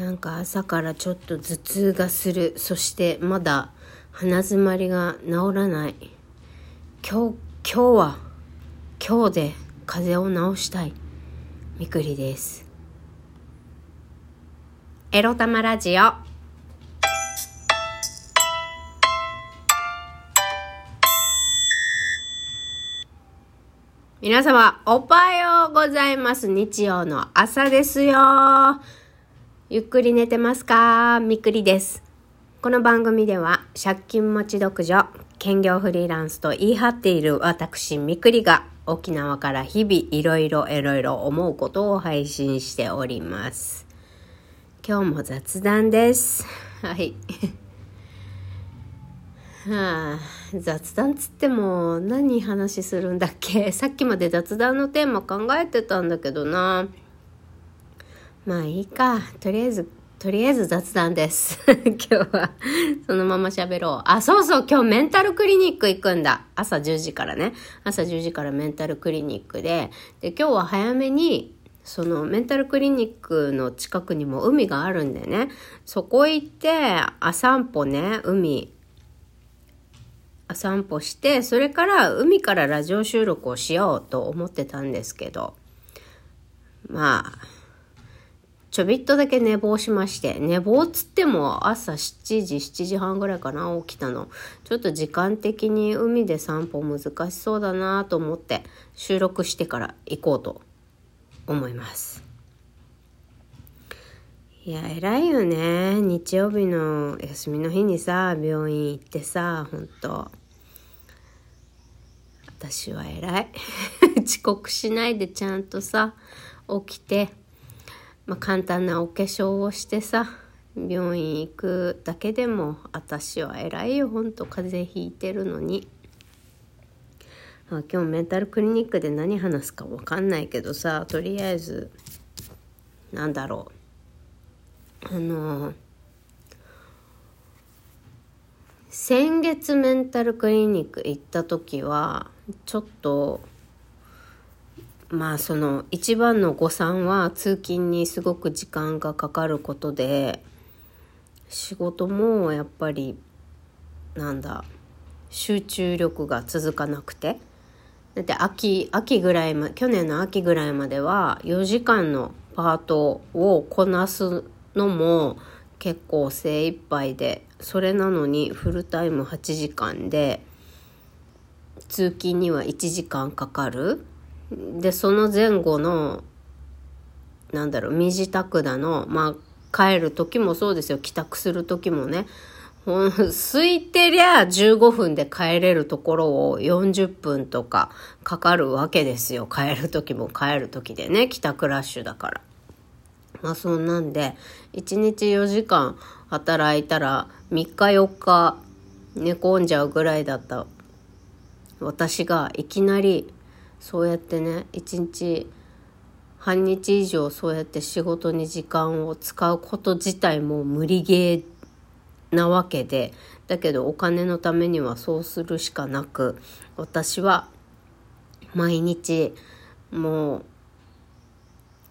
なんか朝からちょっと頭痛がする。そしてまだ鼻づまりが治らない。今日今日は今日で風邪を治したい。みくりです。エロ玉ラジオ。皆様、おはようございます。日曜の朝ですよ。ゆっくり寝てますか？みくりです。この番組では、借金持ち独女、兼業フリーランスと言い張っている私みくりが、沖縄から日々いろいろいろいろ思うことを配信しております。今日も雑談です。はい。はあ、雑談つっても何話するんだっけ？さっきまで雑談のテーマ考えてたんだけどな。まあいいか。とりあえず、とりあえず雑談です。今日はそのまま喋ろう。あ、そうそう、今日メンタルクリニック行くんだ。朝10時からね。朝10時からメンタルクリニックで。で、今日は早めにそのメンタルクリニックの近くにも海があるんでね、そこ行って、あ散歩ね、海散歩してそれから海からラジオ収録をしようと思ってたんですけどまあちょびっとだけ寝坊しまして寝坊つっても朝7時7時半ぐらいかな起きたの。ちょっと時間的に海で散歩難しそうだなと思って収録してから行こうと思います。いや偉いよね。日曜日の休みの日にさ病院行ってさほんと。私は偉い。遅刻しないでちゃんとさ起きて、まあ、簡単なお化粧をしてさ病院行くだけでも私は偉いよほんと風邪ひいてるのに。あ今日メンタルクリニックで何話すか分かんないけどさとりあえずなんだろうあの先月メンタルクリニック行った時はちょっとまあその一番の誤算は通勤にすごく時間がかかることで仕事もやっぱりなんだ集中力が続かなくて。だって秋秋ぐらいま去年の秋ぐらいまでは4時間のパートをこなすのも結構精一杯でそれなのにフルタイム8時間で通勤には1時間かかる。でその前後のなんだろう身支度だのまあ帰る時もそうですよ。帰宅する時もね。空いてりゃ15分で帰れるところを40分とかかかるわけですよ。帰る時も帰る時でね。帰宅ラッシュだから。まあそんなんで1日4時間働いたら3日4日寝込んじゃうぐらいだった。私がいきなりそうやってね一日半日以上そうやって仕事に時間を使うこと自体も無理ゲーなわけでだけどお金のためにはそうするしかなく私は毎日もう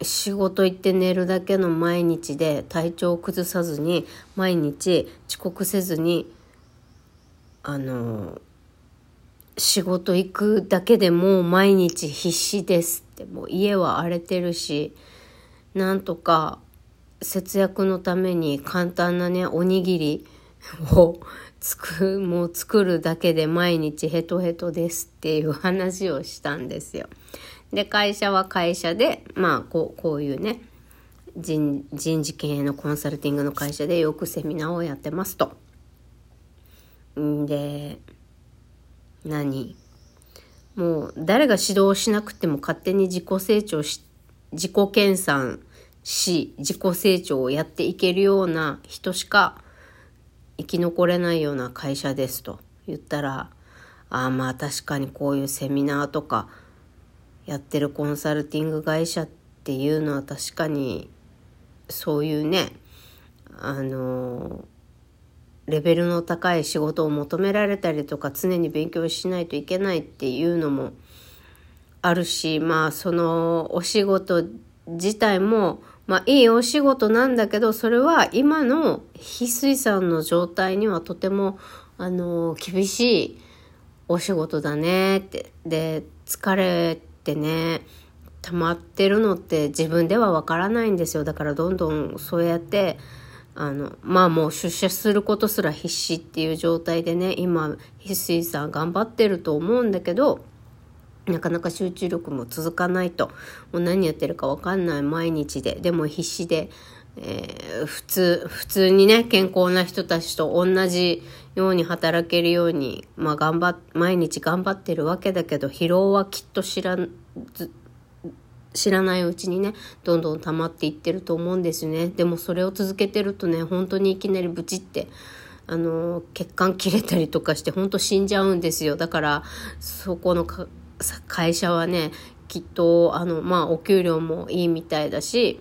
仕事行って寝るだけの毎日で体調を崩さずに毎日遅刻せずにあの仕事行くだけでもう毎日必死ですってもう家は荒れてるしなんとか節約のために簡単なねおにぎりを作もう作るだけで毎日ヘトヘトですっていう話をしたんですよ。で会社は会社でまあこうこういうね人人事経営のコンサルティングの会社でよくセミナーをやってますと。んで何？もう誰が指導しなくても勝手に自己成長し自己研鑽し自己成長をやっていけるような人しか生き残れないような会社ですと言ったらああまあ確かにこういうセミナーとかやってるコンサルティング会社っていうのは確かにそういうねあのーレベルの高い仕事を求められたりとか常に勉強しないといけないっていうのもあるしまあそのお仕事自体もまあいいお仕事なんだけど、それは今の翡翠さんの状態にはとても、あの、厳しいお仕事だねって。で、疲れてね、溜まってるのって自分ではわからないんですよ。だからどんどんそうやって、あの、まあもう出社することすら必死っていう状態でね、今、翡翠さん頑張ってると思うんだけど、なかなか集中力も続かないと、もう何やってるかわかんない。毎日で、でも必死で、えー、普通、普通にね、健康な人たちと同じように働けるように、まあ頑張っ、毎日頑張ってるわけだけど、疲労はきっと知らず、知らないうちにね、どんどん溜まっていってると思うんですね。でもそれを続けてるとね、本当にいきなりブチって、あの、血管切れたりとかして、本当死んじゃうんですよ。だから、そこの会社はね、きっと、あの、まあ、お給料もいいみたいだし、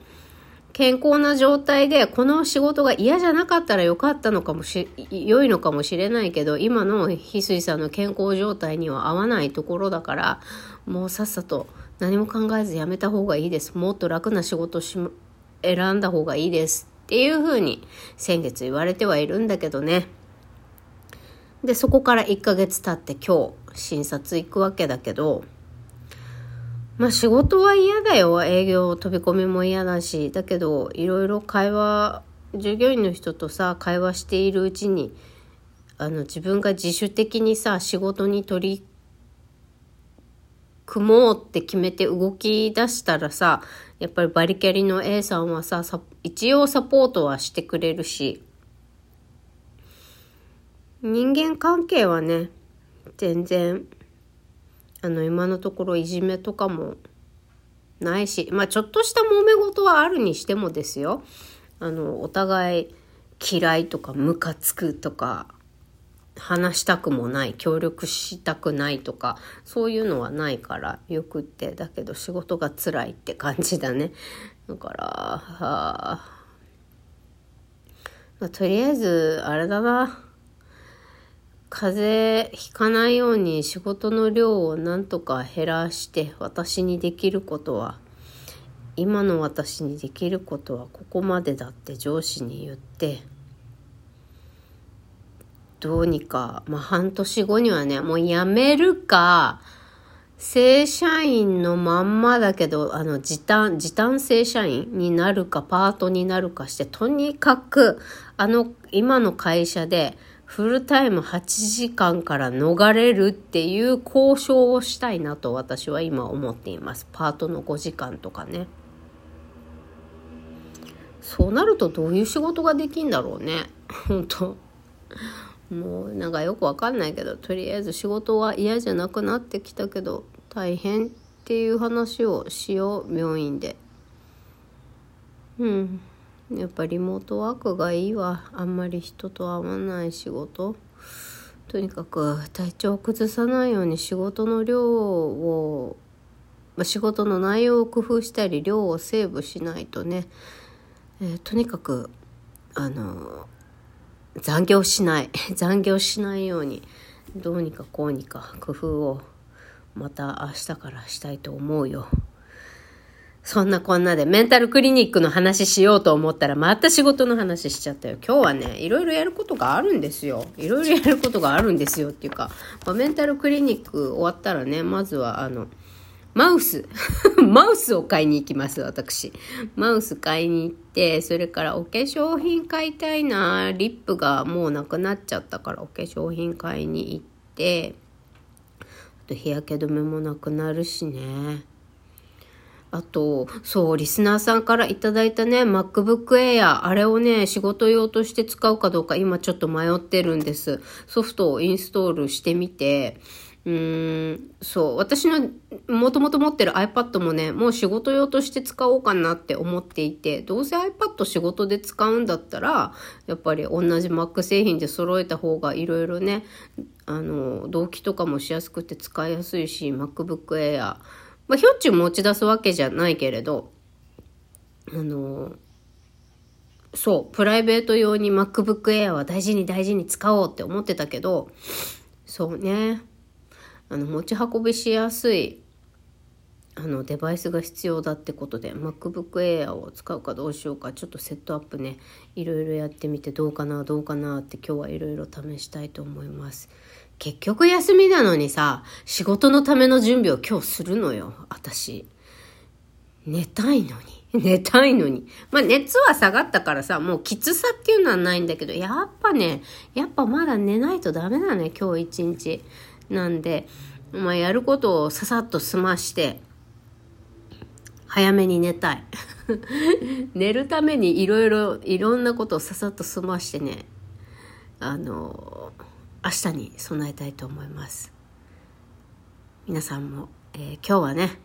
健康な状態でこの仕事が嫌じゃなかったらよかったのかもし、良いのかもしれないけど、今の翡翠さんの健康状態には合わないところだから、もうさっさと何も考えずやめた方がいいです。もっと楽な仕事し、選んだ方がいいです。っていうふうに先月言われてはいるんだけどね。で、そこから1ヶ月経って今日診察行くわけだけど、まあ仕事は嫌だよ。営業飛び込みも嫌だし。だけど、いろいろ会話、従業員の人とさ、会話しているうちに、あの、自分が自主的にさ、仕事に取り組もうって決めて動き出したらさ、やっぱりバリキャリの A さんはさ、一応サポートはしてくれるし、人間関係はね、全然、あの、今のところいじめとかもないし、まあちょっとした揉め事はあるにしてもですよ。あの、お互い嫌いとかムカつくとか、話したくもない協力したくないとかそういうのはないからよくってだけど仕事が辛いって感じだね。だからはあ。とりあえずあれだな。風邪ひかないように仕事の量をなんとか減らして私にできることは今の私にできることはここまでだって上司に言ってどうにか、まあ、半年後にはね、もう辞めるか、正社員のまんまだけど、あの、時短、時短正社員になるか、パートになるかして、とにかく、あの、今の会社で、フルタイム8時間から逃れるっていう交渉をしたいなと私は今思っています。パートの5時間とかね。そうなるとどういう仕事ができんだろうね。本当もうなんかよくわかんないけどとりあえず仕事は嫌じゃなくなってきたけど大変っていう話をしよう病院で。うん。やっぱリモートワークがいいわ。あんまり人と会わない仕事。とにかく体調を崩さないように仕事の量を、まあ、仕事の内容を工夫したり量をセーブしないとね、えー、とにかくあの残業しない。残業しないように、どうにかこうにか工夫をまた明日からしたいと思うよ。そんなこんなでメンタルクリニックの話しようと思ったらまた仕事の話しちゃったよ。今日はね、いろいろやることがあるんですよ。いろいろやることがあるんですよっていうか、まあ、メンタルクリニック終わったらね、まずはあの、マウス。マウスを買いに行きます、私。マウス買いに行って、それからお化粧品買いたいな。リップがもうなくなっちゃったからお化粧品買いに行って、あと日焼け止めもなくなるしね。あと、そう、リスナーさんからいただいたね、MacBook Air、あれをね、仕事用として使うかどうか今ちょっと迷ってるんです。ソフトをインストールしてみて、うーん、そう。私のもともと持ってる iPad もね、もう仕事用として使おうかなって思っていて、どうせ iPad 仕事で使うんだったら、やっぱり同じ Mac 製品で揃えた方がいろいろね、あの、同期とかもしやすくて使いやすいし、MacBook Air。まあ、ひょっちゅう持ち出すわけじゃないけれど、あの、そう、プライベート用に MacBook Air は大事に大事に使おうって思ってたけど、そうね。あの、持ち運びしやすい、あのデバイスが必要だってことで MacBook Air を使うかどうしようかちょっとセットアップねいろいろやってみてどうかなどうかなって今日はいろいろ試したいと思います結局休みなのにさ仕事のための準備を今日するのよ私寝たいのに寝たいのに。まあ熱は下がったからさ、もうきつさっていうのはないんだけど、やっぱね、やっぱまだ寝ないとダメだね、今日一日。なんで、まあやることをささっと済まして、早めに寝たい。寝るためにいろいろ、いろんなことをささっと済ましてね、あの、明日に備えたいと思います。皆さんも、えー、今日はね、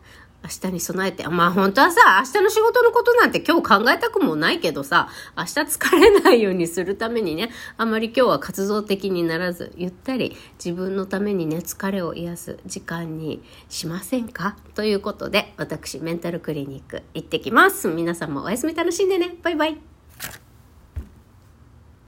明日に備えて、まあ本当はさ、明日の仕事のことなんて今日考えたくもないけどさ、明日疲れないようにするためにね、あまり今日は活動的にならず、ゆったり自分のためにね、疲れを癒す時間にしませんか？ということで、私、メンタルクリニック行ってきます。皆さんもお休み楽しんでね。バイバイ。